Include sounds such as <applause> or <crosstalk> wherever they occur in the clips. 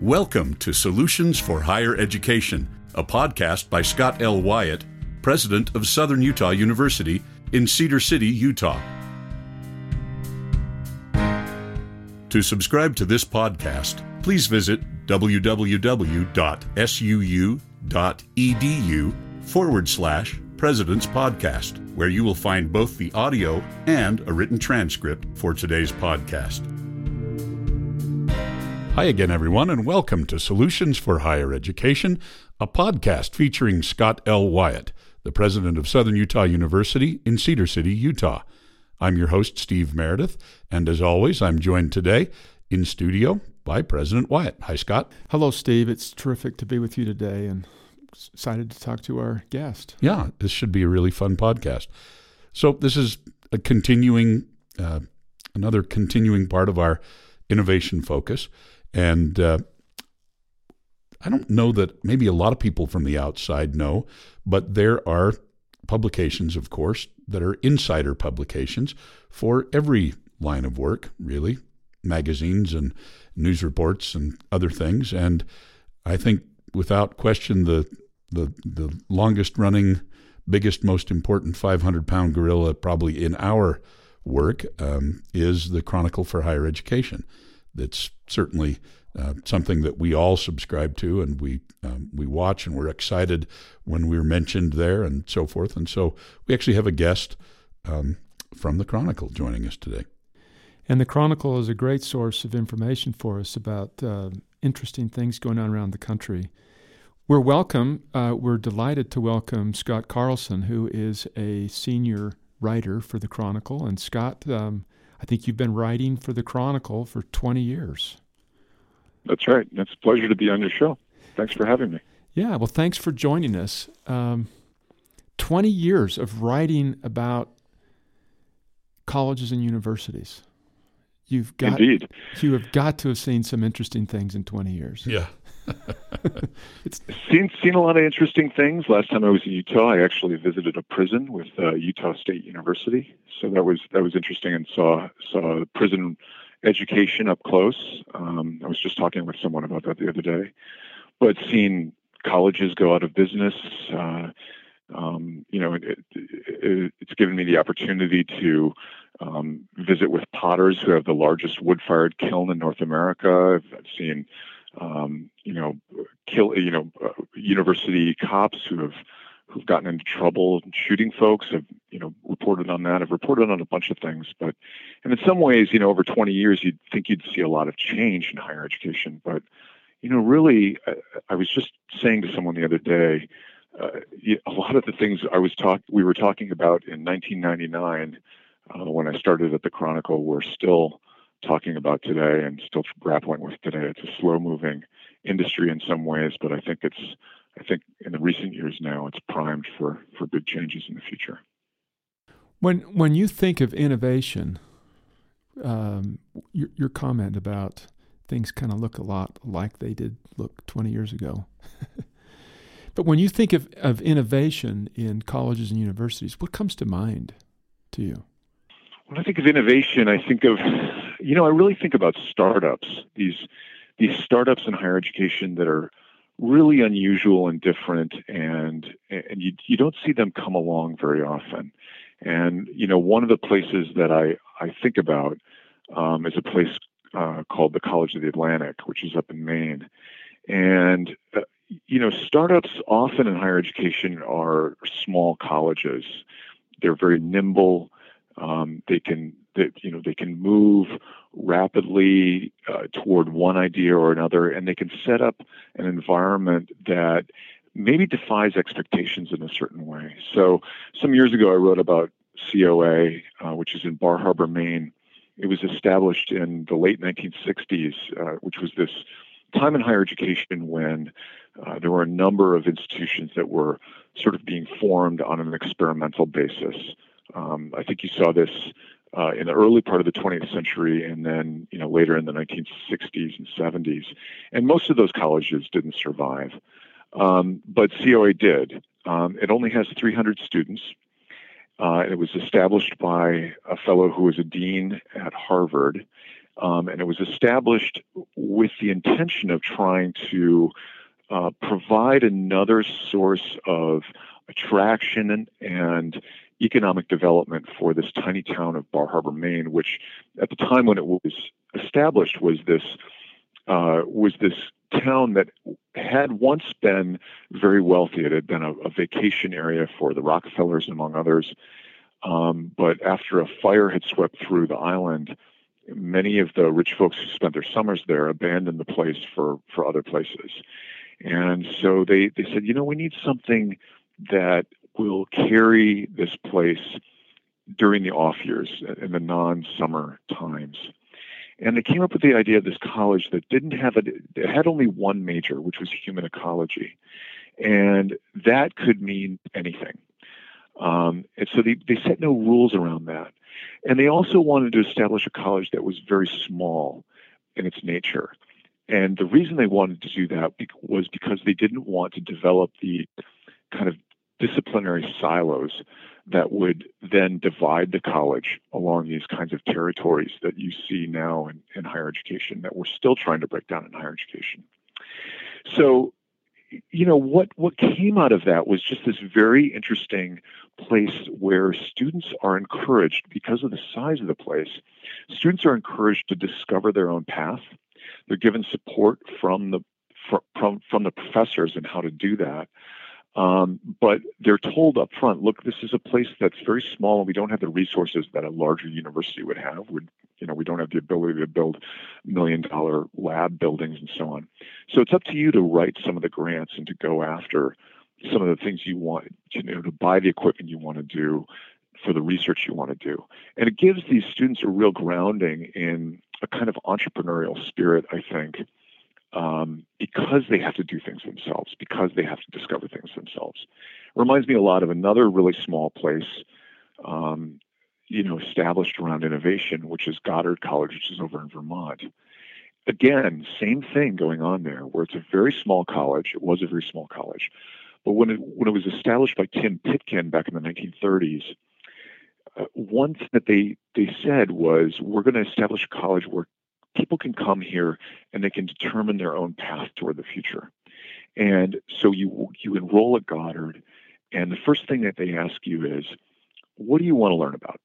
Welcome to Solutions for Higher Education, a podcast by Scott L. Wyatt, president of Southern Utah University in Cedar City, Utah. To subscribe to this podcast, please visit www.suu.edu forward slash President's Podcast, where you will find both the audio and a written transcript for today's podcast. Hi again, everyone, and welcome to Solutions for Higher Education, a podcast featuring Scott L. Wyatt, the president of Southern Utah University in Cedar City, Utah. I'm your host, Steve Meredith, and as always, I'm joined today in studio by President Wyatt. Hi, Scott. Hello, Steve. It's terrific to be with you today and excited to talk to our guest. Yeah, this should be a really fun podcast. So, this is a continuing, uh, another continuing part of our innovation focus. And uh, I don't know that maybe a lot of people from the outside know, but there are publications, of course, that are insider publications for every line of work, really magazines and news reports and other things. And I think without question, the, the, the longest running, biggest, most important 500 pound gorilla probably in our work um, is the Chronicle for Higher Education that's certainly uh, something that we all subscribe to and we um, we watch and we're excited when we're mentioned there and so forth. And so we actually have a guest um, from the Chronicle joining us today. And the Chronicle is a great source of information for us about uh, interesting things going on around the country. We're welcome. Uh, we're delighted to welcome Scott Carlson, who is a senior writer for the Chronicle. And Scott, um, I think you've been writing for the Chronicle for 20 years. That's right. It's a pleasure to be on your show. Thanks for having me. Yeah, well, thanks for joining us. Um, 20 years of writing about colleges and universities. You've got Indeed. you have got to have seen some interesting things in 20 years. Yeah. It's seen seen a lot of interesting things. Last time I was in Utah, I actually visited a prison with uh, Utah State University, so that was that was interesting and saw saw prison education up close. Um, I was just talking with someone about that the other day, but seeing colleges go out of business. Uh, um, you know, it, it, it's given me the opportunity to um, visit with potters who have the largest wood-fired kiln in North America. I've, I've seen, um, you know, kill, you know, uh, university cops who have who've gotten into trouble. Shooting folks have you know reported on that have reported on a bunch of things. But and in some ways you know over 20 years you'd think you'd see a lot of change in higher education. But you know really i, I was just saying to someone the other day uh, a lot of the things i was talk we were talking about in 1999 uh, when I started at the Chronicle, we're still talking about today and still grappling with today. It's a slow moving industry in some ways, but I think it's I think in the recent years now it's primed for for big changes in the future. When when you think of innovation, um, your, your comment about things kind of look a lot like they did look 20 years ago. <laughs> but when you think of, of innovation in colleges and universities, what comes to mind to you? When I think of innovation, I think of, you know, I really think about startups. These these startups in higher education that are really unusual and different, and and you you don't see them come along very often. And you know, one of the places that I I think about um, is a place uh, called the College of the Atlantic, which is up in Maine. And uh, you know, startups often in higher education are small colleges. They're very nimble. Um, they can, you know, they can move rapidly uh, toward one idea or another, and they can set up an environment that maybe defies expectations in a certain way. So, some years ago, I wrote about COA, uh, which is in Bar Harbor, Maine. It was established in the late 1960s, uh, which was this time in higher education when uh, there were a number of institutions that were sort of being formed on an experimental basis. Um, I think you saw this uh, in the early part of the 20th century, and then you know later in the 1960s and 70s. And most of those colleges didn't survive, um, but COA did. Um, it only has 300 students. Uh, it was established by a fellow who was a dean at Harvard, um, and it was established with the intention of trying to uh, provide another source of attraction and, and economic development for this tiny town of Bar Harbor, Maine, which at the time when it was established was this uh, was this town that had once been very wealthy. It had been a, a vacation area for the Rockefellers, among others. Um, but after a fire had swept through the island, many of the rich folks who spent their summers there abandoned the place for, for other places. And so they, they said, you know, we need something that will carry this place during the off years in the non summer times. And they came up with the idea of this college that didn't have a, it had only one major, which was human ecology. And that could mean anything. Um, and so they, they set no rules around that. And they also wanted to establish a college that was very small in its nature. And the reason they wanted to do that was because they didn't want to develop the kind of disciplinary silos that would then divide the college along these kinds of territories that you see now in, in higher education that we're still trying to break down in higher education. So, you know, what, what came out of that was just this very interesting place where students are encouraged, because of the size of the place, students are encouraged to discover their own path. They're given support from the from, from the professors and how to do that. Um, but they're told up front, look, this is a place that's very small and we don't have the resources that a larger university would have. we you know, we don't have the ability to build million dollar lab buildings and so on. So it's up to you to write some of the grants and to go after some of the things you want, you know, to buy the equipment you want to do for the research you want to do. And it gives these students a real grounding in a kind of entrepreneurial spirit, I think, um, because they have to do things themselves, because they have to discover things themselves. It reminds me a lot of another really small place, um, you know, established around innovation, which is Goddard College, which is over in Vermont. Again, same thing going on there, where it's a very small college. It was a very small college, but when it when it was established by Tim Pitkin back in the 1930s, uh, one thing that they they said was, we're going to establish a college where people can come here and they can determine their own path toward the future. And so you you enroll at Goddard, and the first thing that they ask you is, what do you want to learn about?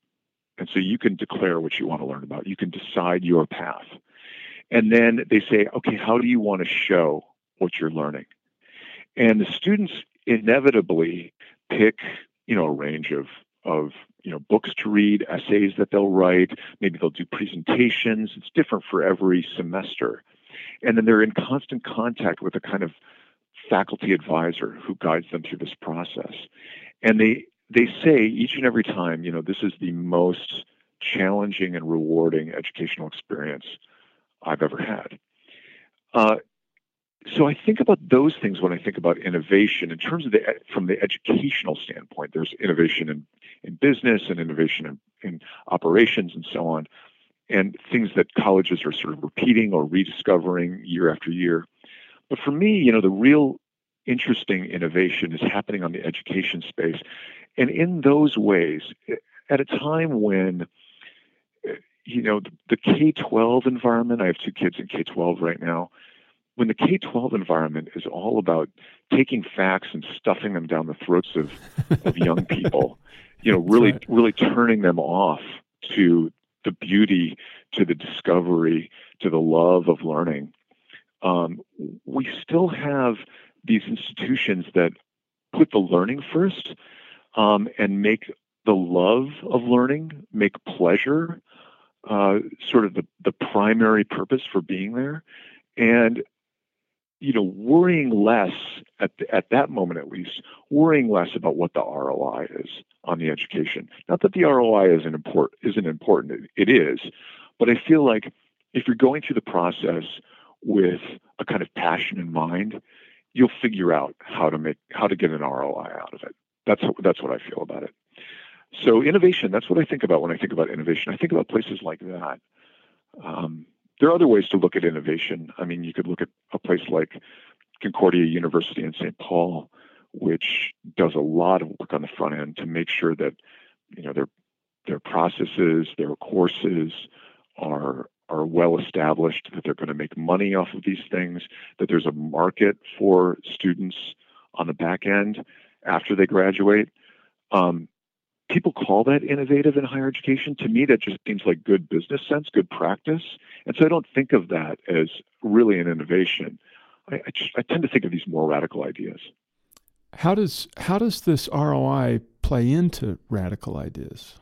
And so you can declare what you want to learn about. You can decide your path. And then they say, okay, how do you want to show what you're learning? And the students inevitably pick, you know, a range of of you know books to read, essays that they'll write. Maybe they'll do presentations. It's different for every semester, and then they're in constant contact with a kind of faculty advisor who guides them through this process. And they they say each and every time, you know, this is the most challenging and rewarding educational experience I've ever had. Uh, so I think about those things when I think about innovation in terms of the from the educational standpoint. There's innovation in, in business and innovation in, in operations and so on, and things that colleges are sort of repeating or rediscovering year after year. But for me, you know, the real interesting innovation is happening on the education space, and in those ways, at a time when you know the, the K-12 environment. I have two kids in K-12 right now when the K 12 environment is all about taking facts and stuffing them down the throats of, of young people, <laughs> you know, really, right. really turning them off to the beauty, to the discovery, to the love of learning, um, we still have these institutions that put the learning first um, and make the love of learning, make pleasure uh, sort of the, the primary purpose for being there. And you know, worrying less at the, at that moment at least, worrying less about what the ROI is on the education. Not that the ROI isn't important, isn't important. It, it is, but I feel like if you're going through the process with a kind of passion in mind, you'll figure out how to make how to get an ROI out of it. That's that's what I feel about it. So innovation, that's what I think about when I think about innovation. I think about places like that. Um, there are other ways to look at innovation. I mean, you could look at a place like Concordia University in St. Paul, which does a lot of work on the front end to make sure that you know their their processes, their courses are are well established, that they're going to make money off of these things, that there's a market for students on the back end after they graduate. Um, people call that innovative in higher education. To me, that just seems like good business sense, good practice. And so I don't think of that as really an innovation. I, I, just, I tend to think of these more radical ideas. How does how does this ROI play into radical ideas?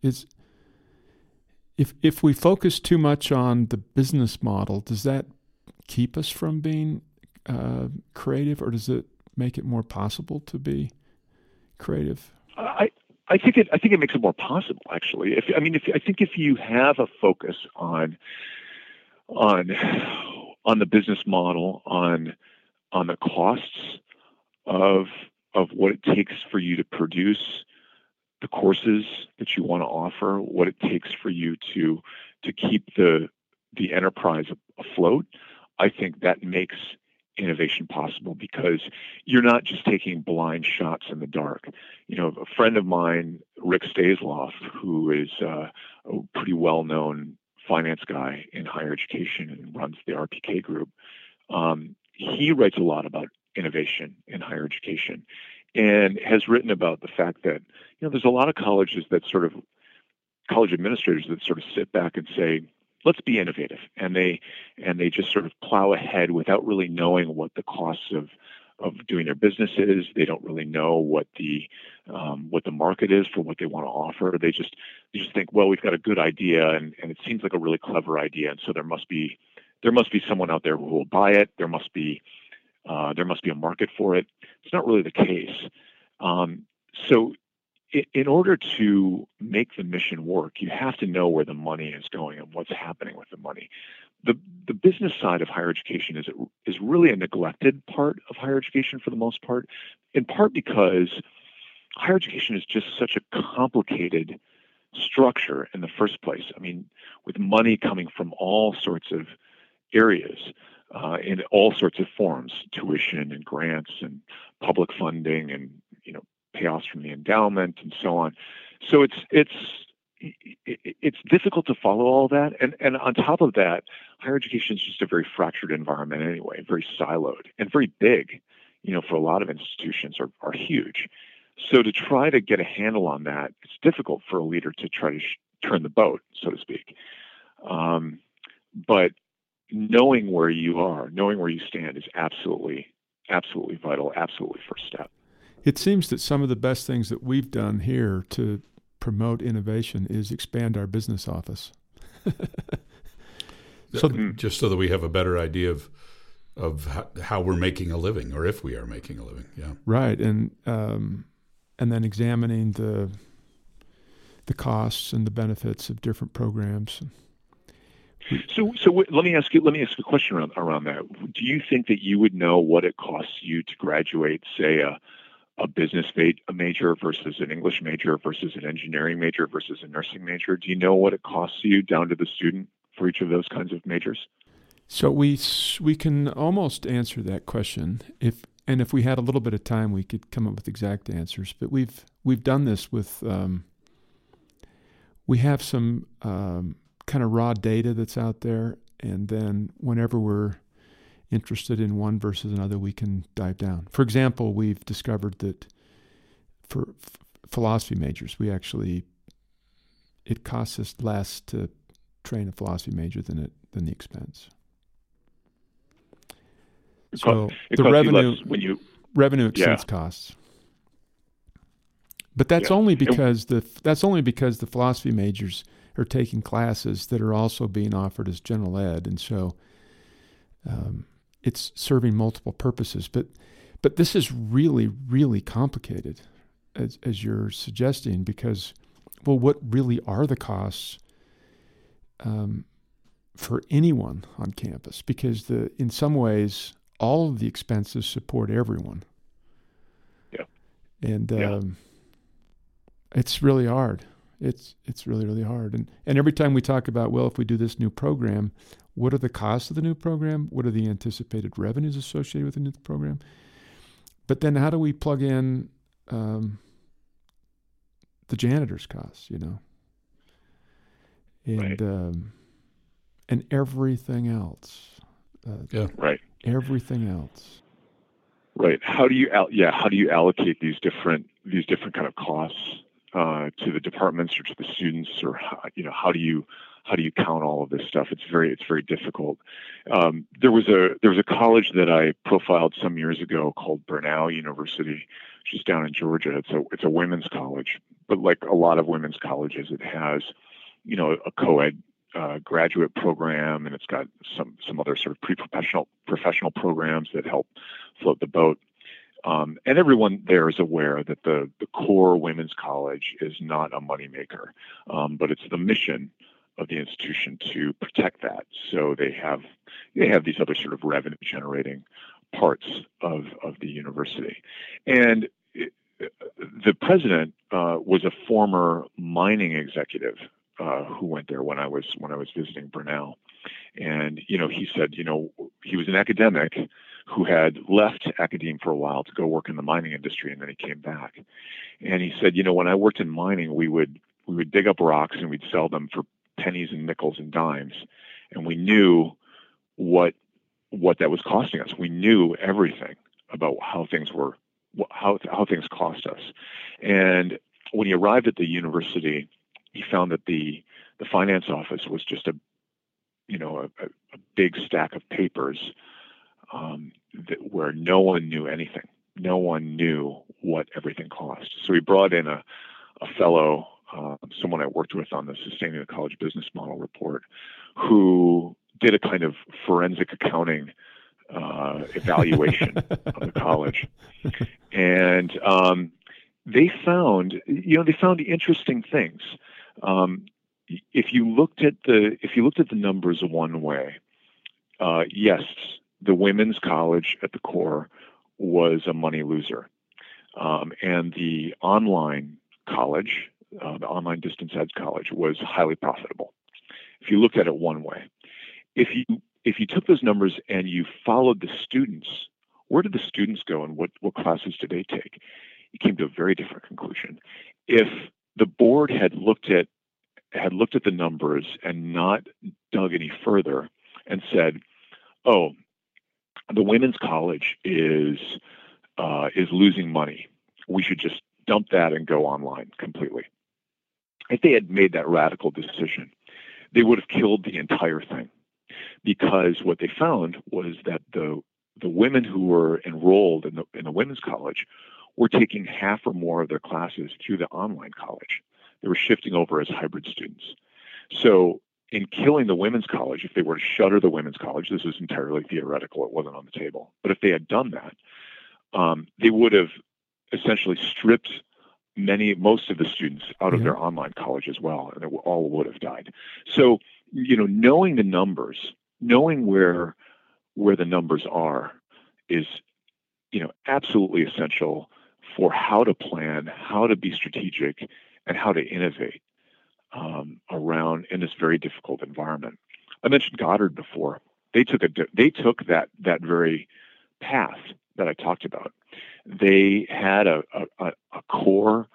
Is if if we focus too much on the business model, does that keep us from being uh, creative, or does it make it more possible to be creative? I I think it I think it makes it more possible actually. If I mean if I think if you have a focus on on on the business model, on on the costs of of what it takes for you to produce the courses that you want to offer, what it takes for you to to keep the the enterprise afloat, I think that makes innovation possible because you're not just taking blind shots in the dark. You know, a friend of mine, Rick Staisloff, who is uh, a pretty well-known finance guy in higher education and runs the RPK group, um, he writes a lot about innovation in higher education and has written about the fact that you know there's a lot of colleges that sort of college administrators that sort of sit back and say let's be innovative. And they and they just sort of plow ahead without really knowing what the costs of of doing their business is. They don't really know what the um, what the market is for what they want to offer. They just they just think well we've got a good idea and, and it seems like a really clever idea. And so there must be there must be someone out there who will buy it. There must be uh, there must be a market for it. It's not really the case. Um, so, in, order to make the mission work, you have to know where the money is going and what's happening with the money. The, the business side of higher education is, is really a neglected part of higher education for the most part, in part because higher education is just such a complicated structure in the first place. I mean, with money coming from all sorts of areas uh, in all sorts of forms, tuition and grants and public funding and you know payoffs from the endowment and so on. So it's it's it's difficult to follow all that, and and on top of that, higher education is just a very fractured environment anyway, very siloed and very big. You know, for a lot of institutions are are huge. So to try to get a handle on that, it's difficult for a leader to try to sh- turn the boat, so to speak. Um, but knowing where you are, knowing where you stand is absolutely, absolutely vital, absolutely first step. It seems that some of the best things that we've done here to promote innovation is expand our business office. <laughs> so just so that we have a better idea of of how, how, we're making a living or if we are making a living. Yeah. Right, and um, and then examining the the costs and the benefits of different programs. So, so w- let me ask you. Let me ask a question around around that. Do you think that you would know what it costs you to graduate, say, a a business major versus an English major versus an engineering major versus a nursing major? Do you know what it costs you down to the student for each of those kinds of majors? So we we can almost answer that question if and if we had a little bit of time, we could come up with exact answers. But we've we've done this with um, we have some um, kind of raw data that's out there, and then whenever we're interested in one versus another, we can dive down. For example, we've discovered that for f- philosophy majors, we actually it costs us less to train a philosophy major than it than the expense. So the revenue when you revenue expense yeah. costs. But that's yeah. only because the that's only because the philosophy majors are taking classes that are also being offered as general ed, and so um, it's serving multiple purposes. But but this is really really complicated, as as you're suggesting, because well, what really are the costs um, for anyone on campus? Because the in some ways all of the expenses support everyone. Yeah. And yeah. Um, it's really hard it's it's really really hard. And and every time we talk about well, if we do this new program, what are the costs of the new program? What are the anticipated revenues associated with the new program? But then how do we plug in um, the janitor's costs? You know, and right. um, and everything else. Uh, yeah. Right. Everything else. Right. How do you yeah How do you allocate these different these different kind of costs uh, to the departments or to the students, or how, you know how do you how do you count all of this stuff? It's very it's very difficult. Um, there was a there was a college that I profiled some years ago called Brenau University, is down in Georgia. It's a it's a women's college, but like a lot of women's colleges, it has you know a co-ed uh, graduate program, and it's got some some other sort of pre-professional professional programs that help float the boat. Um, and everyone there is aware that the, the core women's college is not a moneymaker, um, but it's the mission of the institution to protect that. So they have they have these other sort of revenue generating parts of of the university, and it, the president uh, was a former mining executive uh, who went there when I was when I was visiting Brenau, and you know he said you know he was an academic who had left academia for a while to go work in the mining industry, and then he came back, and he said you know when I worked in mining we would we would dig up rocks and we'd sell them for pennies and nickels and dimes, and we knew what what that was costing us. We knew everything about how things were how how things cost us, and when he arrived at the university he found that the the finance office was just a you know a, a big stack of papers um, that, where no one knew anything. No one knew what everything cost. So he brought in a a fellow, uh, someone I worked with on the Sustaining the College Business Model report, who did a kind of forensic accounting uh, evaluation <laughs> of the college, and um, they found, you know, they found interesting things. Um, if you looked at the if you looked at the numbers one way, uh, yes, the women's college at the core was a money loser, um, and the online college, uh, the online distance ed college, was highly profitable. If you looked at it one way, if you if you took those numbers and you followed the students, where did the students go and what what classes did they take? You came to a very different conclusion. If the board had looked at had looked at the numbers and not dug any further and said, "Oh, the women's college is uh, is losing money. We should just dump that and go online completely." If they had made that radical decision, they would have killed the entire thing, because what they found was that the the women who were enrolled in the in the women's college were taking half or more of their classes through the online college. They were shifting over as hybrid students. So, in killing the women's college, if they were to shutter the women's college, this is entirely theoretical, it wasn't on the table. But if they had done that, um, they would have essentially stripped many, most of the students out of yeah. their online college as well, and they all would have died. So, you know, knowing the numbers, knowing where where the numbers are, is you know absolutely essential for how to plan, how to be strategic, and how to innovate um, around in this very difficult environment. I mentioned Goddard before. They took a they took that that very path that I talked about. They had a a, a core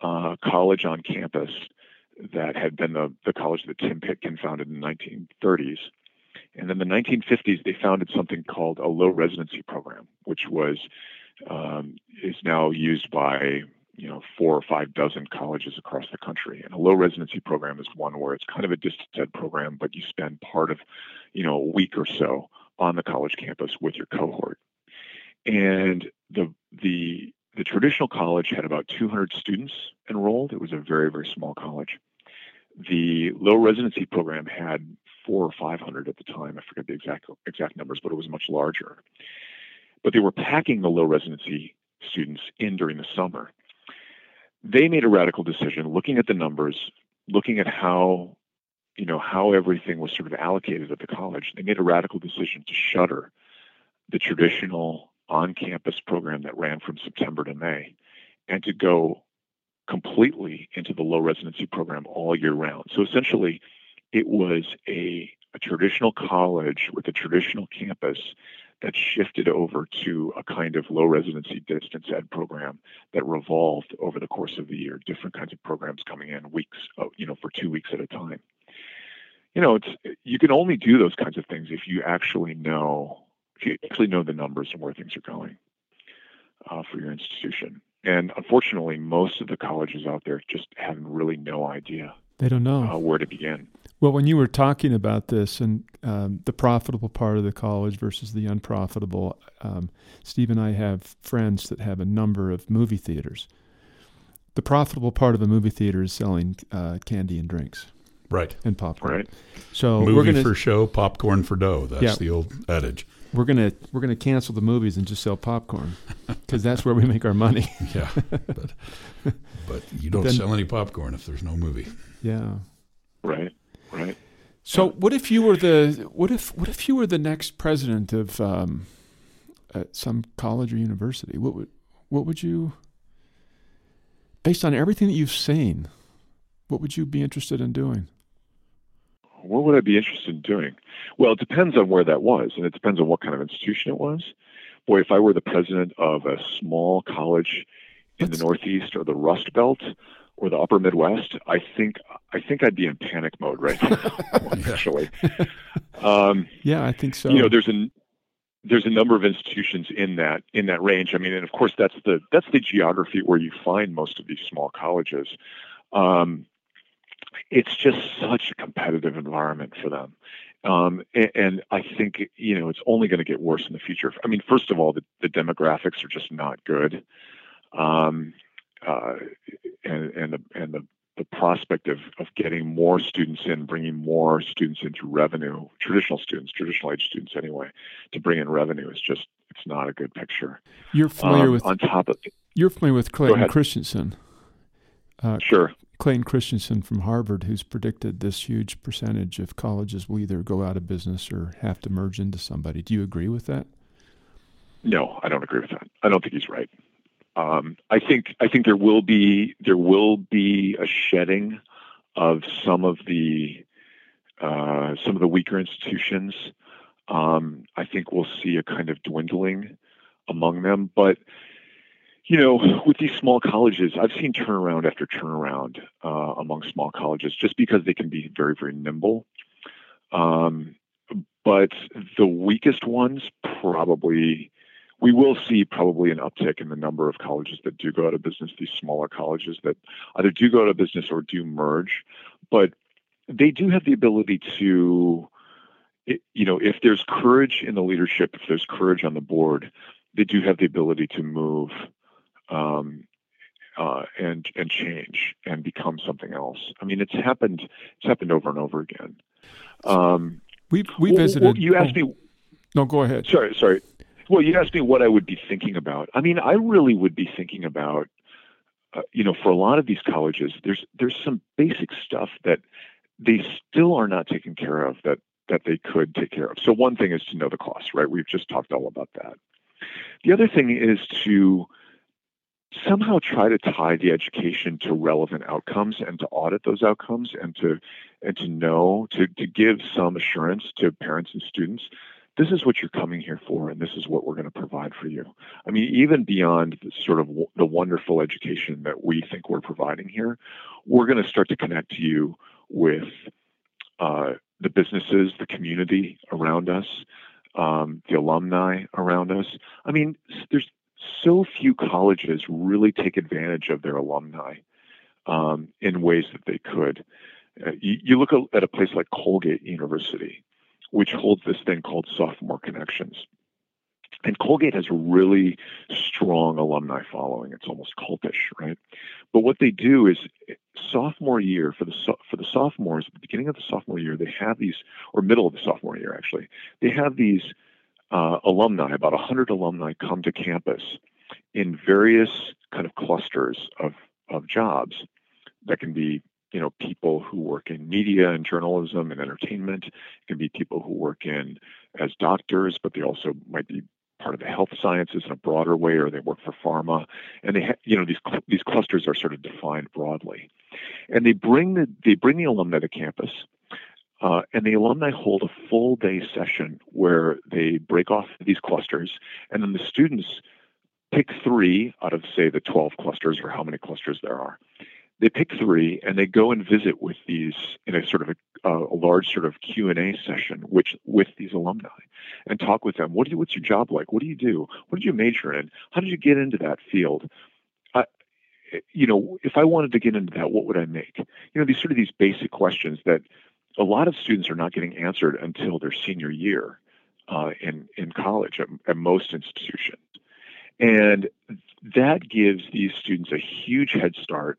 uh, college on campus that had been the, the college that Tim Pitkin founded in the 1930s. And in the 1950s, they founded something called a low residency program, which was um, is now used by you know four or five dozen colleges across the country. And a low residency program is one where it's kind of a distance ed program, but you spend part of you know a week or so on the college campus with your cohort. And the the the traditional college had about 200 students enrolled. It was a very very small college. The low residency program had four or 500 at the time. I forget the exact exact numbers, but it was much larger but they were packing the low residency students in during the summer. They made a radical decision looking at the numbers, looking at how you know how everything was sort of allocated at the college. They made a radical decision to shutter the traditional on-campus program that ran from September to May and to go completely into the low residency program all year round. So essentially, it was a, a traditional college with a traditional campus that shifted over to a kind of low residency distance ed program that revolved over the course of the year, different kinds of programs coming in weeks, uh, you know, for two weeks at a time. you know, it's you can only do those kinds of things if you actually know you actually know the numbers and where things are going uh, for your institution. And unfortunately, most of the colleges out there just have really no idea. They don't know uh, where to begin. Well, when you were talking about this and um, the profitable part of the college versus the unprofitable, um, Steve and I have friends that have a number of movie theaters. The profitable part of a movie theater is selling uh, candy and drinks. Right. And popcorn. Right. So movie we're gonna, for show, popcorn for dough. That's Yeah. the old adage. We're gonna we're gonna cancel the movies and just sell popcorn because that's where we make our money. <laughs> Yeah, but but you don't Then- sell any popcorn if there's no movie. yeah. Right. Right. So what if you were the what if what if you were the next president of um, at some college or university? What would what would you based on everything that you've seen, what would you be interested in doing? What would I be interested in doing? Well, it depends on where that was, and it depends on what kind of institution it was. Boy, if I were the president of a small college in Let's- the Northeast or the Rust Belt or the Upper Midwest, I think I think I'd be in panic mode right now. <laughs> <laughs> actually, um, Yeah, I think so. you know, there's a there's a number of institutions in that in that range. I mean, and of course, that's the that's the geography where you find most of these small colleges. Um, it's just such a competitive environment for them. Um, and, and I think you know it's only going to get worse in the future. I mean, first of all, the, the demographics are just not good, um, uh, and and the and the the prospect of, of getting more students in, bringing more students into revenue, traditional students, traditional age students anyway, to bring in revenue is just it's not a good picture. you're familiar Um, with on top of you're familiar with Clayton. Christensen. Uh, sure, Clayton Christensen from Harvard, who's predicted this huge percentage of colleges will either go out of business or have to merge into somebody. Do you agree with that? No, I don't agree with that. I don't think he's right. Um, I think I think there will be there will be a shedding of some of the uh, some of the weaker institutions. Um, I think we'll see a kind of dwindling among them, but you know, with these small colleges, I've seen turnaround after turnaround uh, among small colleges just because they can be very, very nimble. Um, but the weakest ones probably, we will see probably an uptick in the number of colleges that do go out of business, these smaller colleges that either do go out of business or do merge. But they do have the ability to, you know, if there's courage in the leadership, if there's courage on the board, they do have the ability to move um, uh, and and change and become something else. I mean, it's happened. It's happened over and over again. Um, We we visited. well, you asked oh, me. No, go ahead. Sorry, sorry. Well, you asked me what I would be thinking about. I mean, I really would be thinking about. Uh, you know, for a lot of these colleges, there's there's some basic stuff that they still are not taking care of that that they could take care of. So one thing is to know the cost, right? We've just talked all about that. The other thing is to somehow try to tie the education to relevant outcomes and to audit those outcomes and to and to know to to give some assurance to parents and students this is what you're coming here for and this is what we're going to provide for you. I mean even beyond the sort of w- the wonderful education that we think we're providing here we're going to start to connect you with uh, the businesses the community around us um, the alumni around us. I mean there's so few colleges really take advantage of their alumni um, in ways that they could. Uh, you, you look at a place like Colgate University, which holds this thing called Sophomore Connections. And Colgate has a really strong alumni following. It's almost cultish, right? But what they do is sophomore year for the for the sophomores at the beginning of the sophomore year, they have these, or middle of the sophomore year actually, they have these uh, alumni, about 100 alumni, come to campus in various kind of clusters of, of jobs. That can be you know people who work in media and journalism and entertainment. It can be people who work in as doctors but they also might be part of the health sciences in a broader way or they work for pharma. And they ha- you know these cl- these clusters are sort of defined broadly. And they bring the they bring the alumni to campus uh, and the alumni hold a full day session where they break off these clusters, and then the students pick three out of, say, the 12 clusters or how many clusters there are. they pick three and they go and visit with these in a sort of a, a large sort of Q and A session, which with these alumni, and talk with them. What do you, what's your job like? What do you do? What did you major in? How did you get into that field? You know, if I wanted to get into that, what would I make? You know, these sort of these basic questions that a lot of students are not getting answered until their senior year uh, in in college at, at most institutions, and that gives these students a huge head start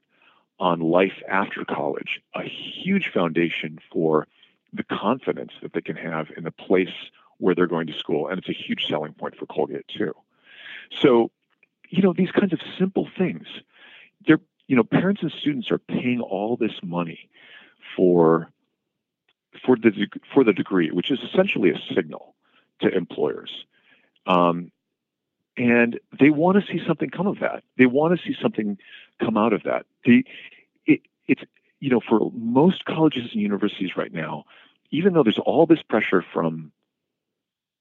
on life after college, a huge foundation for the confidence that they can have in the place where they're going to school. And it's a huge selling point for Colgate, too. So, you know, these kinds of simple things, they're, you know, parents and students are paying all this money for for the for the degree, which is essentially a signal to employers. Um, and they want to see something come of that. They want to see something come out of that. The it, it's you know for most colleges and universities right now, even though there's all this pressure from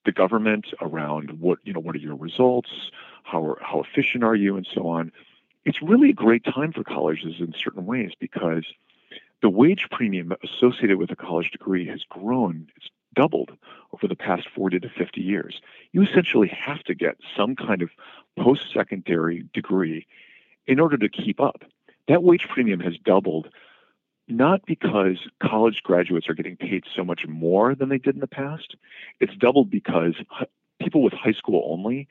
the government around what you know what are your results, how how efficient are you, and so on. It's really a great time for colleges in certain ways because the wage premium associated with a college degree has grown. It's doubled over the past 40 to 50 years. You essentially have to get some kind of post secondary degree in order to keep up. That wage premium has doubled not because college graduates are getting paid so much more than they did in the past. It's doubled because people with high school only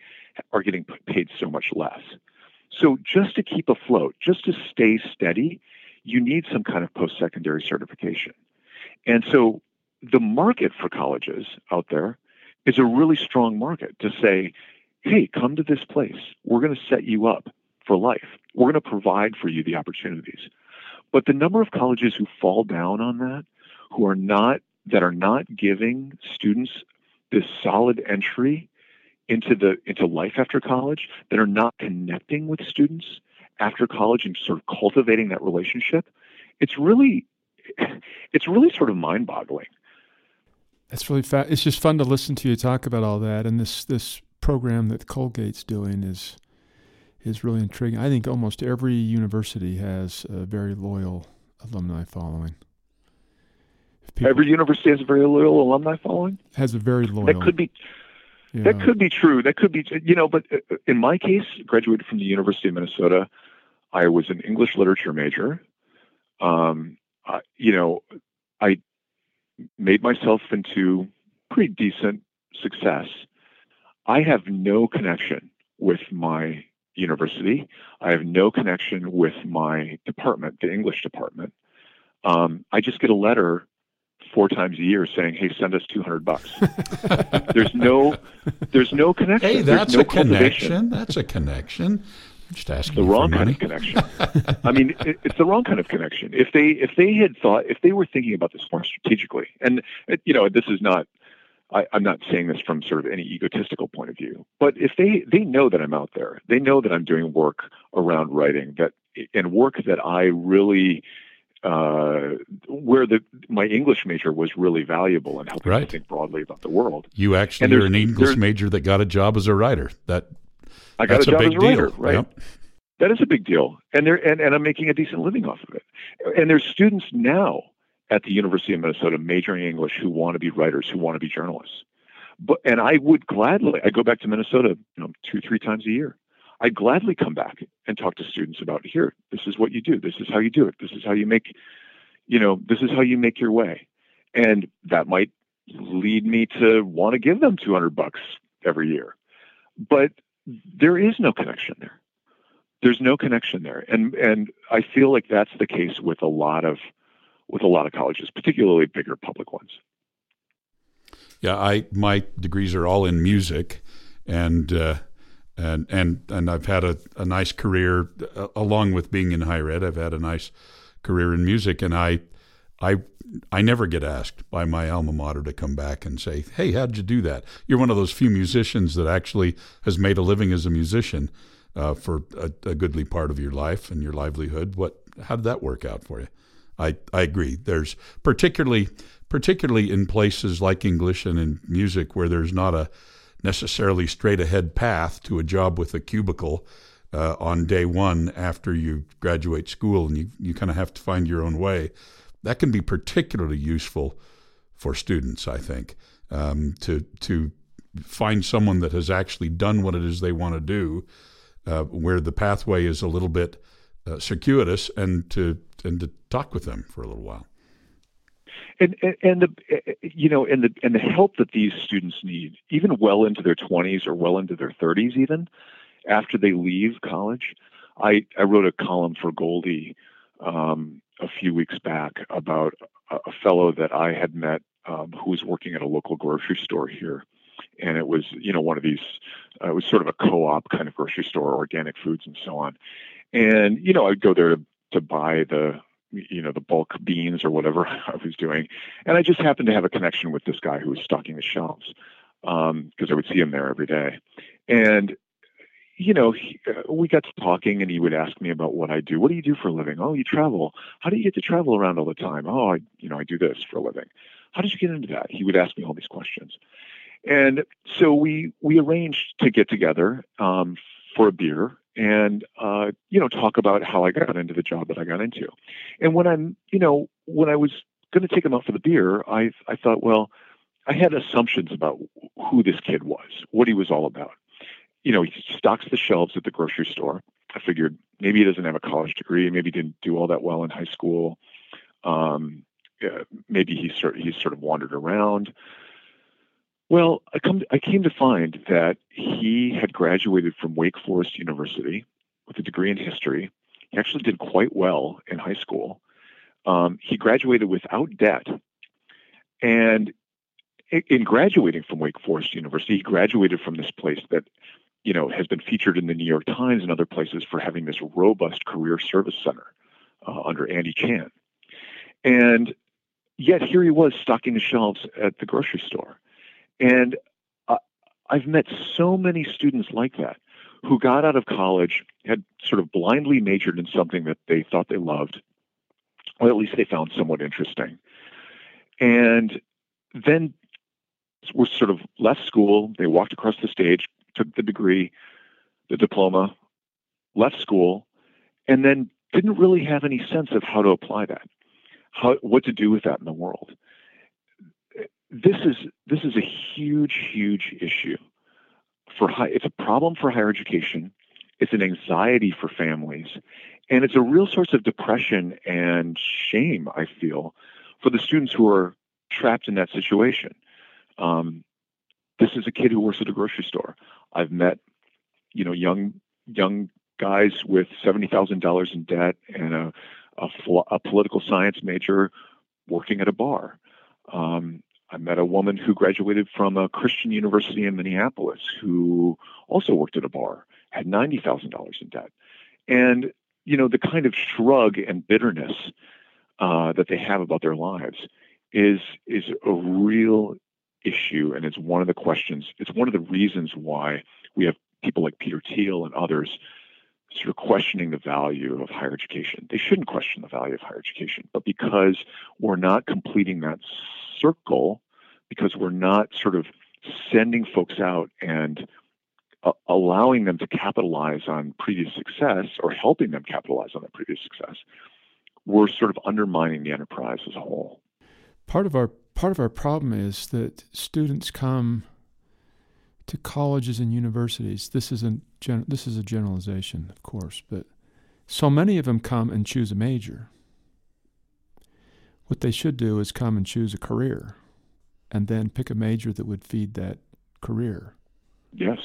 are getting paid so much less. So just to keep afloat, just to stay steady, you need some kind of post secondary certification. And so the market for colleges out there is a really strong market to say, hey, come to this place. We're going to set you up for life. We're going to provide for you the opportunities. But the number of colleges who fall down on that, who are not that are not giving students this solid entry into the into life after college, that are not connecting with students after college and sort of cultivating that relationship, it's really <laughs> it's really sort of mind-boggling. That's really fa- it's just fun to listen to you talk about all that and this this program that Colgate's doing is is really intriguing. I think almost every university has a very loyal alumni following. People, every university has a very loyal alumni following. Has a very loyal. That could be. Yeah. That could be true. That could be, you know, but uh, in my case, graduated from the University of Minnesota. I was an English literature major. Um, uh, you know, I made myself into pretty decent success. I have no connection with my university. I have no connection with my department, the English department. Um, I just get a letter four times a year saying, "Hey, send us two hundred bucks." <laughs> there's no, there's no connection. Hey, that's no a connection. That's a connection. I'm just asking the wrong kind of connection. I mean, it, it's the wrong kind of connection. If they if they had thought if they were thinking about this more strategically, and you know, this is not I, am not saying this from sort of any egotistical point of view, but if they they know that I'm out there, they know that I'm doing work around writing that and work that I really uh, where the my English major was really valuable and helping right. me think broadly about the world. You actually are an English major that got a job as a writer. That I got that's a job a big as a writer, deal. right? Yep. That is a big deal, and there and, and I'm making a decent living off of it. And there's students now at the University of Minnesota majoring in English who want to be writers, who want to be journalists. But and I would gladly I go back to Minnesota, you know, two three times a year. I'd gladly come back and talk to students about here. This is what you do. This is how you do it. This is how you make, you know, this is how you make your way. And that might lead me to want to give them 200 bucks every year. But there is no connection there. There's no connection there. And and I feel like that's the case with a lot of with a lot of colleges, particularly bigger public ones. Yeah, I my degrees are all in music, and uh, and and and I've had a, a nice career uh, along with being in higher ed. I've had a nice career in music, and I I I never get asked by my alma mater to come back and say, "Hey, how did you do that?" You're one of those few musicians that actually has made a living as a musician uh, for a, a goodly part of your life and your livelihood. What? How did that work out for you? I, I agree. There's particularly particularly in places like English and in music where there's not a necessarily straight ahead path to a job with a cubicle. uh, on day one after you graduate school and you, you kind of have to find your own way. That can be particularly useful for students, I think, um, to to find someone that has actually done what it is they want to do, uh, where the pathway is a little bit uh, circuitous, and to and to talk with them for a little while. And, and the you know and the and the help that these students need, even well into their 20s or well into their 30s, even after they leave college. I I wrote a column for Goldie um, a few weeks back about a, a fellow that I had met um, who was working at a local grocery store here, and it was you know one of these uh, it was sort of a co-op kind of grocery store, organic foods and so on, and you know I'd go there to to buy the you know the bulk beans or whatever <laughs> I was doing, and I just happened to have a connection with this guy who was stocking the shelves because um, I would see him there every day, and you know, he, uh, we got to talking and he would ask me about what I do. What do you do for a living? Oh, you travel. How do you get to travel around all the time? Oh, I, you know, I do this for a living. How did you get into that? He would ask me all these questions. And so we, we arranged to get together um, for a beer and, uh, you know, talk about how I got into the job that I got into. And when I'm, you know, when I was going to take him out for the beer, I, I thought, well, I had assumptions about who this kid was, what he was all about you know, he stocks the shelves at the grocery store. I figured maybe he doesn't have a college degree, maybe he didn't do all that well in high school. Um, maybe he sort he sort of wandered around. Well, I come I came to find that he had graduated from Wake Forest University with a degree in history. He actually did quite well in high school. Um, he graduated without debt, and in graduating from Wake Forest University, he graduated from this place that you know, has been featured in the New York Times and other places for having this robust career service center uh, under Andy Chan. And yet here he was stocking the shelves at the grocery store. And uh, I've met so many students like that who got out of college, had sort of blindly majored in something that they thought they loved, or at least they found somewhat interesting. And then were sort of left school, they walked across the stage, took the degree, the diploma, left school, and then didn't really have any sense of how to apply that, how what to do with that in the world. This is this is a huge, huge issue for high. It's a problem for higher education. It's an anxiety for families, and it's a real source of depression and shame. I feel for the students who are trapped in that situation. Um, this is a kid who works at a grocery store. I've met, you know, young young guys with seventy thousand dollars in debt and a, a, a, political science major working at a bar. Um, I met a woman who graduated from a Christian university in Minneapolis who also worked at a bar, had ninety thousand dollars in debt, and you know the kind of shrug and bitterness uh, that they have about their lives is is a real issue, and it's one of the questions. It's one of the reasons why we have people like Peter Thiel and others sort of questioning the value of higher education. They shouldn't question the value of higher education, but because we're not completing that circle, because we're not sort of sending folks out and uh, allowing them to capitalize on previous success or helping them capitalize on that previous success, we're sort of undermining the enterprise as a whole. Part of our part of our problem is that students come to colleges and universities. This is a gen- this is a generalization, of course, but so many of them come and choose a major. What they should do is come and choose a career, and then pick a major that would feed that career. Yes.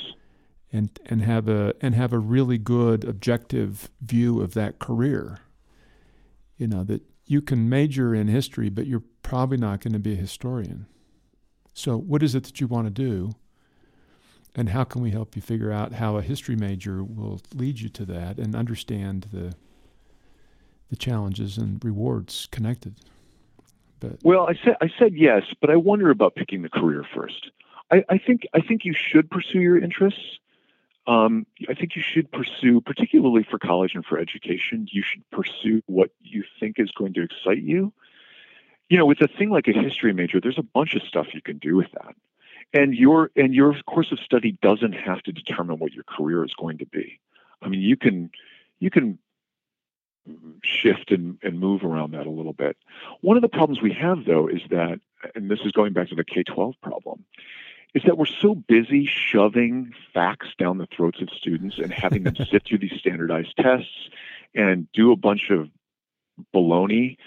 And and have a and have a really good objective view of that career. You know that you can major in history, but you're probably not going to be a historian. So, what is it that you want to do? And how can we help you figure out how a history major will lead you to that and understand the the challenges and rewards connected? But well, I said I said yes, but I wonder about picking the career first. I, I think I think you should pursue your interests. Um, I think you should pursue, particularly for college and for education, you should pursue what you think is going to excite you. You know, with a thing like a history major, there's a bunch of stuff you can do with that. And your and your course of study doesn't have to determine what your career is going to be. I mean, you can you can shift and, and move around that a little bit. One of the problems we have, though, is that, and this is going back to the K 12 problem, is that we're so busy shoving facts down the throats of students and having them <laughs> sit through these standardized tests and do a bunch of baloney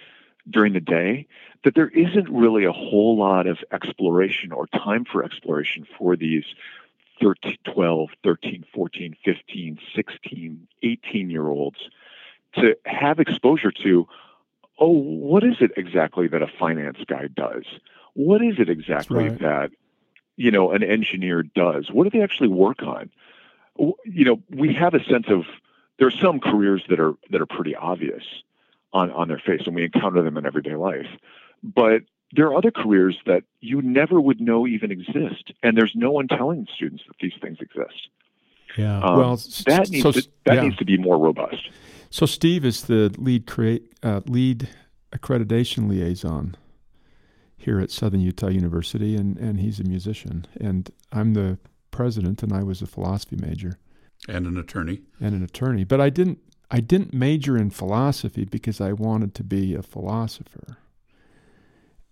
during the day that there isn't really a whole lot of exploration or time for exploration for these 13, 12, 13, 14, 15, 16, 18 year olds to have exposure to oh, what is it exactly that a finance guy does? What is it exactly right. that you know an engineer does? What do they actually work on? You know, we have a sense of there are some careers that are that are pretty obvious on on their face, and we encounter them in everyday life. But there are other careers that you never would know even exist, and there's no one telling students that these things exist. Yeah, um, well, that needs so, to, that yeah. needs to be more robust. So Steve is the lead create uh, lead accreditation liaison here at Southern Utah University, and and he's a musician, and I'm the president, and I was a philosophy major, and an attorney, and an attorney. But I didn't I didn't major in philosophy because I wanted to be a philosopher.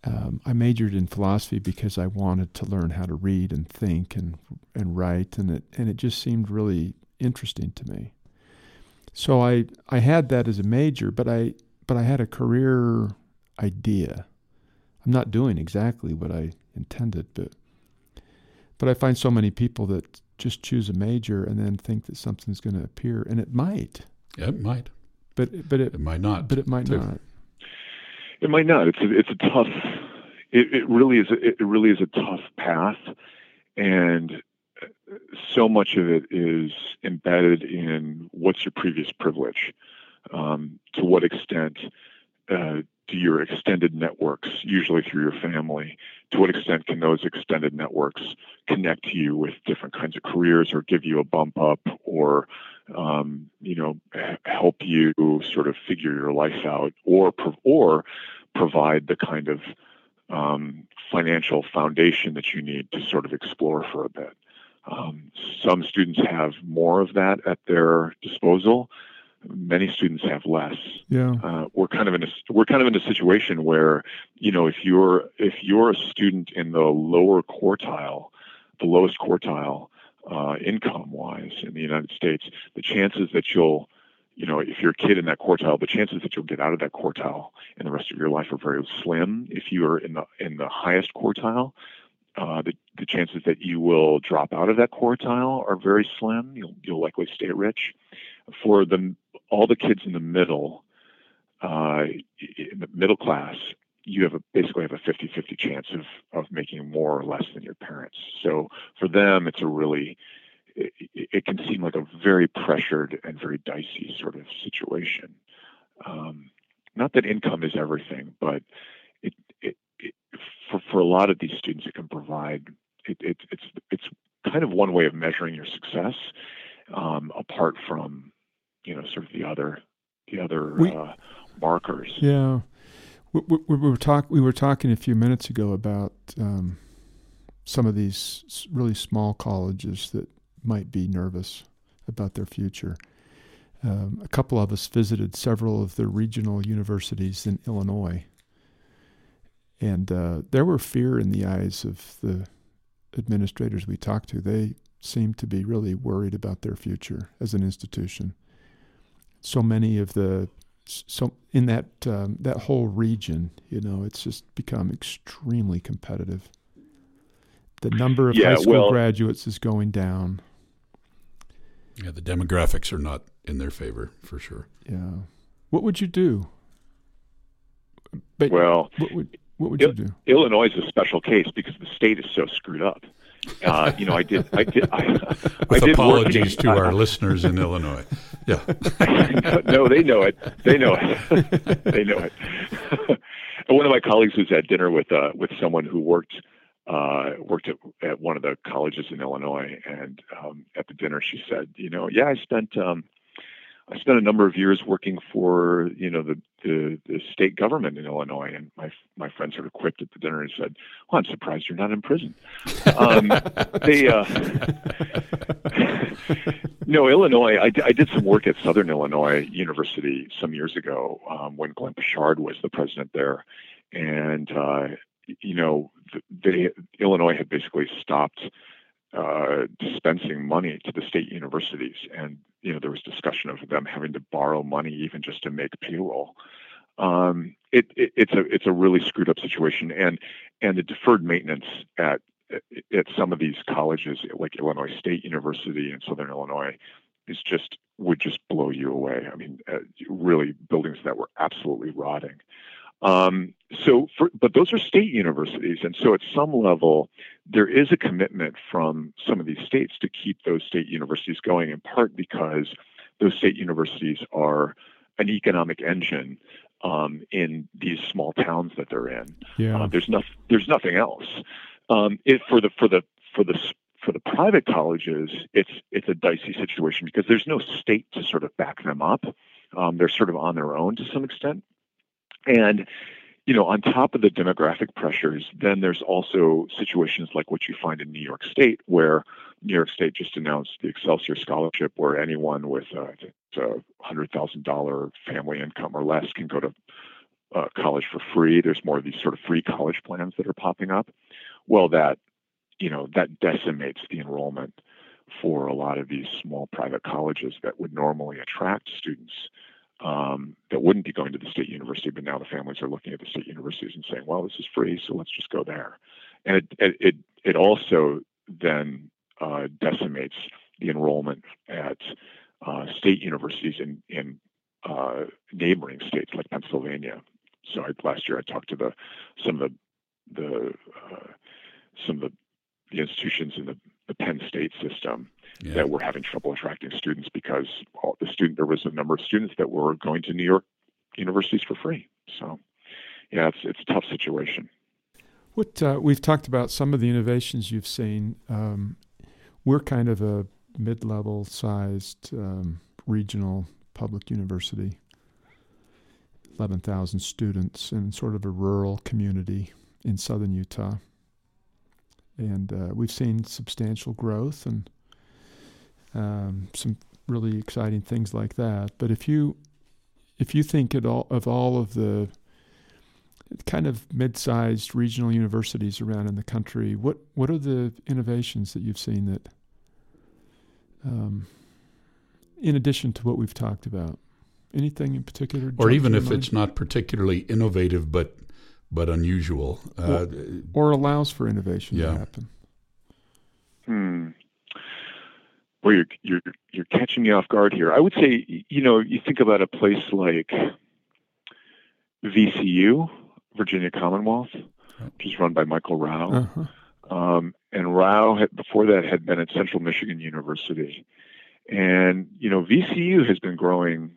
Um, I majored in philosophy because I wanted to learn how to read and think and and write, and it and it just seemed really interesting to me. So I I had that as a major, but I but I had a career idea. I'm not doing exactly what I intended, but but I find so many people that just choose a major and then think that something's going to appear, and it might. Yeah, it might. But but it, it might not. But it might too. not. It might not. It's a, it's a tough. It, it really is. A, it really is a tough path, and so much of it is embedded in what's your previous privilege. Um, to what extent uh, do your extended networks, usually through your family, to what extent can those extended networks connect you with different kinds of careers or give you a bump up or um, you know help you sort of figure your life out or or provide the kind of um, financial foundation that you need to sort of explore for a bit. Um, some students have more of that at their disposal. Many students have less. Yeah, uh, we're kind of in a we're kind of in a situation where you know if you're if you're a student in the lower quartile, the lowest quartile uh, income wise in the United States, the chances that you'll you know, if you're a kid in that quartile, the chances that you'll get out of that quartile in the rest of your life are very slim. If you are in the in the highest quartile, uh, the, the chances that you will drop out of that quartile are very slim. You'll, you'll likely stay rich. For the, all the kids in the middle, uh, in the middle class, you have a, basically have a 50-50 chance of, of making more or less than your parents. So for them, it's a really, it, it can seem like a very pressured and very dicey sort of situation. Um, not that income is everything, but it, it, for, for a lot of these students, it can provide it, it, it's it's kind of one way of measuring your success, um, apart from you know sort of the other the other we, uh, markers. Yeah, we, we, we were talk we were talking a few minutes ago about um, some of these really small colleges that might be nervous about their future. Um, a couple of us visited several of the regional universities in Illinois and uh, there were fear in the eyes of the administrators we talked to. They seemed to be really worried about their future as an institution. So many of the so in that um, that whole region, you know, it's just become extremely competitive. The number of yeah, high school well, graduates is going down. Yeah, the demographics are not in their favor for sure. Yeah. What would you do? But well, what would what would you do? Illinois is a special case because the state is so screwed up. Uh, you know, I did. I did. I, <laughs> With I did apologies to our listeners in Illinois. Yeah. <laughs> no, they know it. They know it. <laughs> they know it. One of my colleagues was at dinner with uh, with someone who worked uh, worked at, at one of the colleges in Illinois, and um, at the dinner she said, "You know, yeah, I spent." Um, I spent a number of years working for you know the, the, the state government in Illinois, and my my friend sort of quipped at the dinner and said, "Well, I'm surprised you're not in prison." Um, <laughs> they, uh, <laughs> no, Illinois. I, I, did some work at Southern Illinois University some years ago um, when Glenn Poshard was the president there, and uh, you know, they Illinois had basically stopped uh, dispensing money to the state universities, and you know there was discussion of them having to borrow money even just to make payroll. Um, it, it, it's a it's a really screwed up situation, and and the deferred maintenance at at some of these colleges, like Illinois State University in Southern Illinois, is just would just blow you away. I mean, uh, really buildings that were absolutely rotting. Um, so, for, but those are state universities, and so at some level, there is a commitment from some of these states to keep those state universities going. In part because those state universities are an economic engine um, in these small towns that they're in. Yeah. Uh, there's nothing. There's nothing else. Um, it, for the for the for the for the private colleges, it's it's a dicey situation because there's no state to sort of back them up. Um, they're sort of on their own to some extent, and you know, on top of the demographic pressures, then there's also situations like what you find in New York State, where New York State just announced the Excelsior Scholarship, where anyone with uh, a hundred thousand dollar family income or less can go to uh, college for free. There's more of these sort of free college plans that are popping up. Well, that you know that decimates the enrollment for a lot of these small private colleges that would normally attract students um, that wouldn't be going to the state university, but now the families are looking at the state universities and saying, "Well, this is free, so let's just go there." And it it it also then uh, decimates the enrollment at uh, state universities in in uh, neighboring states like Pennsylvania. So I, last year I talked to the some of the the uh, some of the, the institutions in the, the Penn State system yeah. that were having trouble attracting students because all the student there was a number of students that were going to New York universities for free. So yeah, it's it's a tough situation. What uh, we've talked about some of the innovations you've seen. Um, we're kind of a mid-level sized um, regional public university, eleven thousand students in sort of a rural community in southern Utah, and uh, we've seen substantial growth and um, some really exciting things like that. But if you if you think at all of all of the kind of mid-sized regional universities around in the country, what what are the innovations that you've seen that, um, in addition to what we've talked about, anything in particular, or even if mind? it's not particularly innovative, but but unusual, uh, or, or, allows for innovation yeah. to happen. Hmm well, you're you're you're catching me off guard here. I would say, you know, you think about a place like VCU, Virginia Commonwealth, which is run by Michael Rao, uh-huh. um, and Rao had, before that had been at Central Michigan University, and you know, VCU has been growing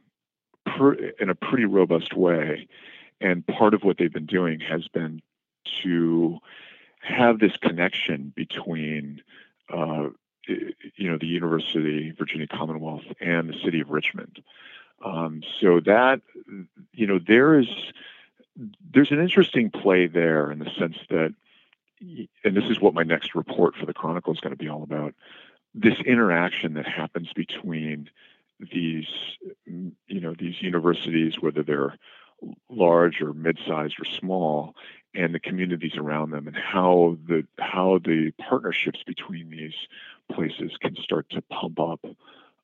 per, in a pretty robust way, and part of what they've been doing has been to have this connection between uh, you know, the University, Virginia Commonwealth, and the city of Richmond. Um, so that, you know, there is there's an interesting play there in the sense that, and this is what my next report for the Chronicle is going to be all about. This interaction that happens between these, you know, these universities, whether they're large or mid-sized or small, and the communities around them, and how the how the partnerships between these places can start to pump up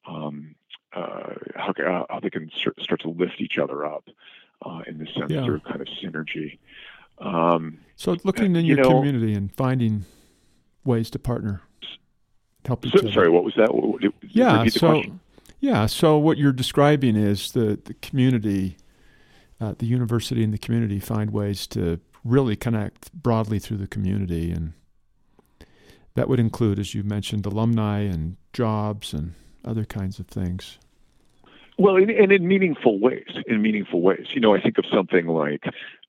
um, uh, how, uh, how, they can start to lift each other up uh, in the sense yeah. of kind of synergy. Um, so looking in you your know, community and finding ways to partner, help each so, other. Sorry, what was that? yeah, so yeah, so what you're describing is the the community, uh, the university and the community find ways to really connect broadly through the community and that would include, as you mentioned, alumni and jobs and other kinds of things. Well, and in, in, meaningful ways. In meaningful ways, you know, I think of something like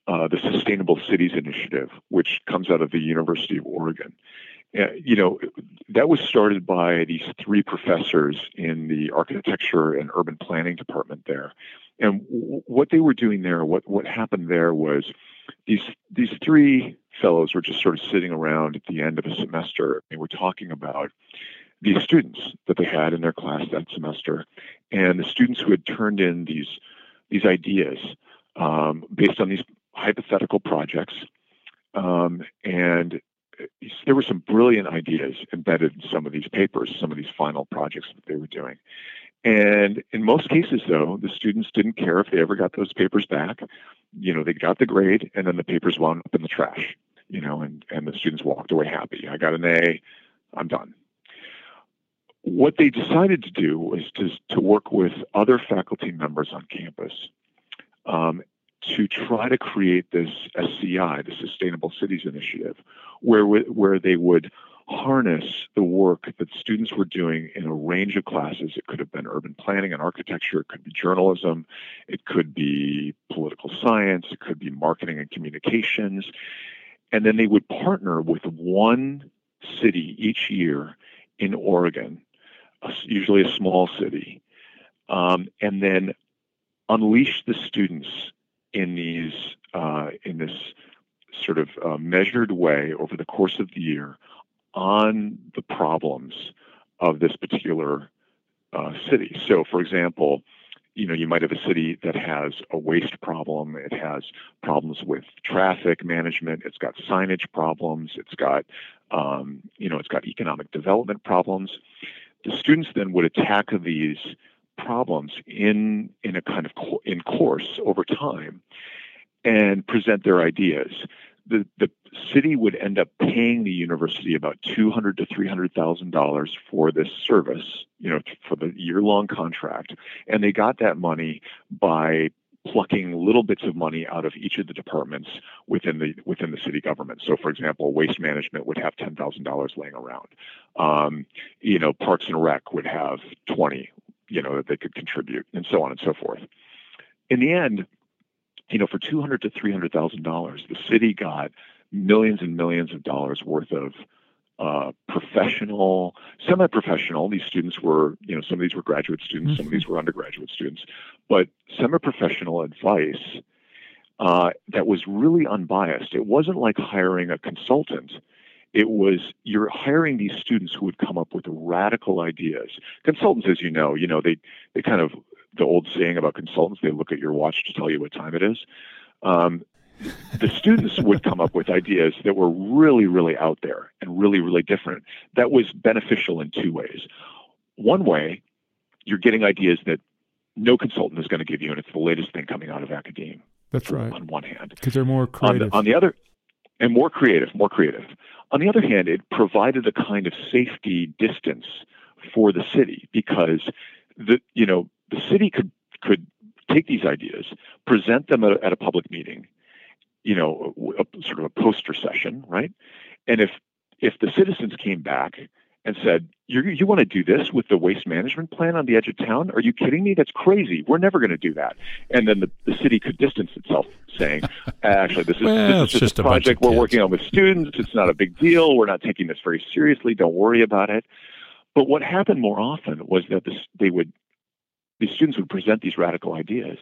uh, the Sustainable Cities Initiative, which comes out of the University of Oregon. Uh, you know, that was started by these three professors in the architecture and urban planning department there. And what they were doing there, what what happened there was these these three fellows were just sort of sitting around at the end of a semester and we're talking about these students that they had in their class that semester, and the students who had turned in these these ideas um, based on these hypothetical projects, um, and there were some brilliant ideas embedded in some of these papers, some of these final projects that they were doing. And in most cases, though, the students didn't care if they ever got those papers back. You know, they got the grade, and then the papers wound up in the trash. You know, and and the students walked away happy. I got an A. I'm done. What they decided to do was to to work with other faculty members on campus um, to try to create this SCI, the Sustainable Cities Initiative, where where they would harness the work that students were doing in a range of classes. It could have been urban planning and architecture, it could be journalism, it could be political science, it could be marketing and communications. And then they would partner with one city each year in Oregon, usually a small city, um, and then unleash the students in these uh, in this sort of uh, measured way over the course of the year on the problems of this particular uh, city. So, for example, you know, you might have a city that has a waste problem. It has problems with traffic management. It's got signage problems. It's got, um, you know, it's got economic development problems. The students then would attack these problems in in a kind of co- in course over time and present their ideas the, the city would end up paying the university about two hundred to three hundred thousand dollars for this service, you know, for the year-long contract, and they got that money by plucking little bits of money out of each of the departments within the within the city government. So, for example, waste management would have ten thousand dollars laying around. Um, you know, Parks and Rec would have twenty, you know, that they could contribute, and so on and so forth. In the end, you know, for two hundred to three hundred thousand dollars, the city got millions and millions of dollars worth of uh, professional, semi-professional. These students were, you know, some of these were graduate students, some of these mm-hmm. were undergraduate students, but semi-professional advice uh, that was really unbiased. It wasn't like hiring a consultant. It was you're hiring these students who would come up with radical ideas. Consultants, as you know, you know they they kind of the old saying about consultants, they look at your watch to tell you what time it is. Um, the students would come up with ideas that were really, really out there and really, really different. That was beneficial in two ways. One way, you're getting ideas that no consultant is going to give you, and it's the latest thing coming out of academia. That's right. On one hand, because they're more creative. On the, on the other, and more creative, more creative. On the other hand, it provided a kind of safety distance for the city because the you know the city could could take these ideas, present them at, at a public meeting, you know, a, sort of a poster session, right? And if if the citizens came back and said, you you want to do this with the waste management plan on the edge of town? Are you kidding me? That's crazy. We're never going to do that. And then the, the city could distance itself, saying, <laughs> actually, this is, well, this is just, just a project we're working on with students. It's not a big deal. We're not taking this very seriously. Don't worry about it. But what happened more often was that this, they would these students would present these radical ideas,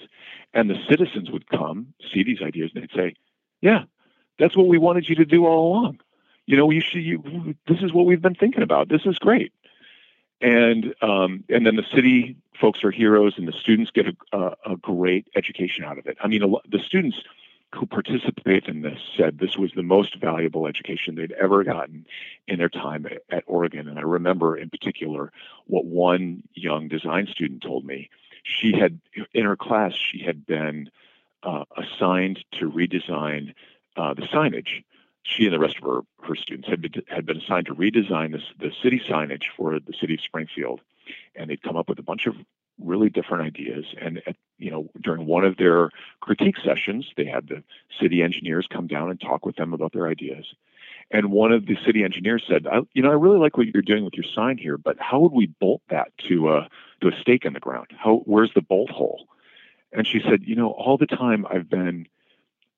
and the citizens would come, see these ideas, and they'd say, "Yeah, that's what we wanted you to do all along. You know, you should. You, this is what we've been thinking about. This is great." And um, and then the city folks are heroes, and the students get a, a, a great education out of it. I mean, a, the students who participate in this said this was the most valuable education they'd ever gotten in their time at, at, Oregon. And I remember in particular what one young design student told me. She had, in her class, she had been uh, assigned to redesign uh, the signage. She and the rest of her, her students had been, had been assigned to redesign this, the city signage for the city of Springfield. And they'd come up with a bunch of really different ideas. And at, you know, during one of their critique sessions, they had the city engineers come down and talk with them about their ideas. And one of the city engineers said, "You know, I really like what you're doing with your sign here, but how would we bolt that to a to a stake in the ground? How where's the bolt hole?" And she said, "You know, all the time I've been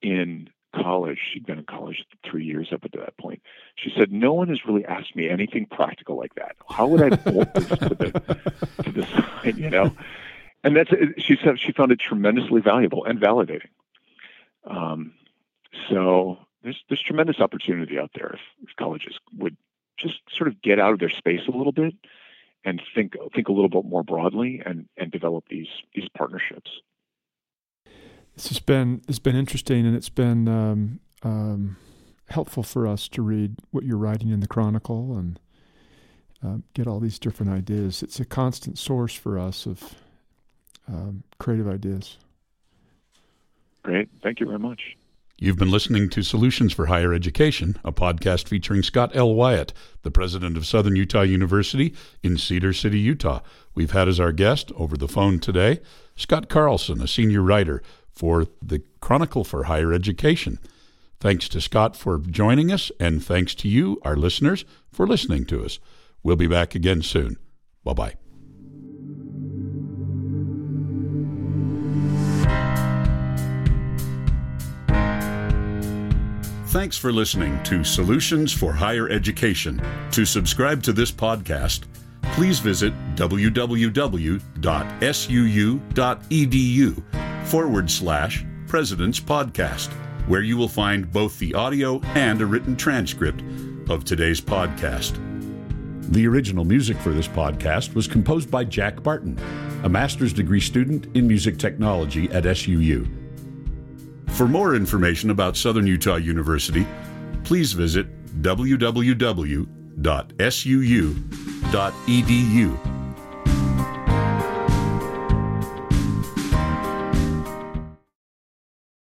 in college. She'd been in college three years up to that point. She said, "No one has really asked me anything practical like that. How would I bolt this to the to the side? You know?" And that's she said she found it tremendously valuable and validating. Um, so there's there's tremendous opportunity out there if, if colleges would just sort of get out of their space a little bit and think think a little bit more broadly and and develop these these partnerships. This has been it's been interesting and it's been um, um, helpful for us to read what you're writing in the Chronicle and uh, get all these different ideas. It's a constant source for us of um, creative ideas. Great, thank you very much. You've been listening to Solutions for Higher Education, a podcast featuring Scott L. Wyatt, the president of Southern Utah University in Cedar City, Utah. We've had as our guest over the phone today Scott Carlson, a senior writer for the Chronicle for Higher Education. Thanks to Scott for joining us, and thanks to you, our listeners, for listening to us. We'll be back again soon. Bye bye. Thanks for listening to Solutions for Higher Education. To subscribe to this podcast, please visit www.suu.edu forward slash President's Podcast, where you will find both the audio and a written transcript of today's podcast. The original music for this podcast was composed by Jack Barton, a master's degree student in music technology at SUU. For more information about Southern Utah University, please visit www.suu.edu.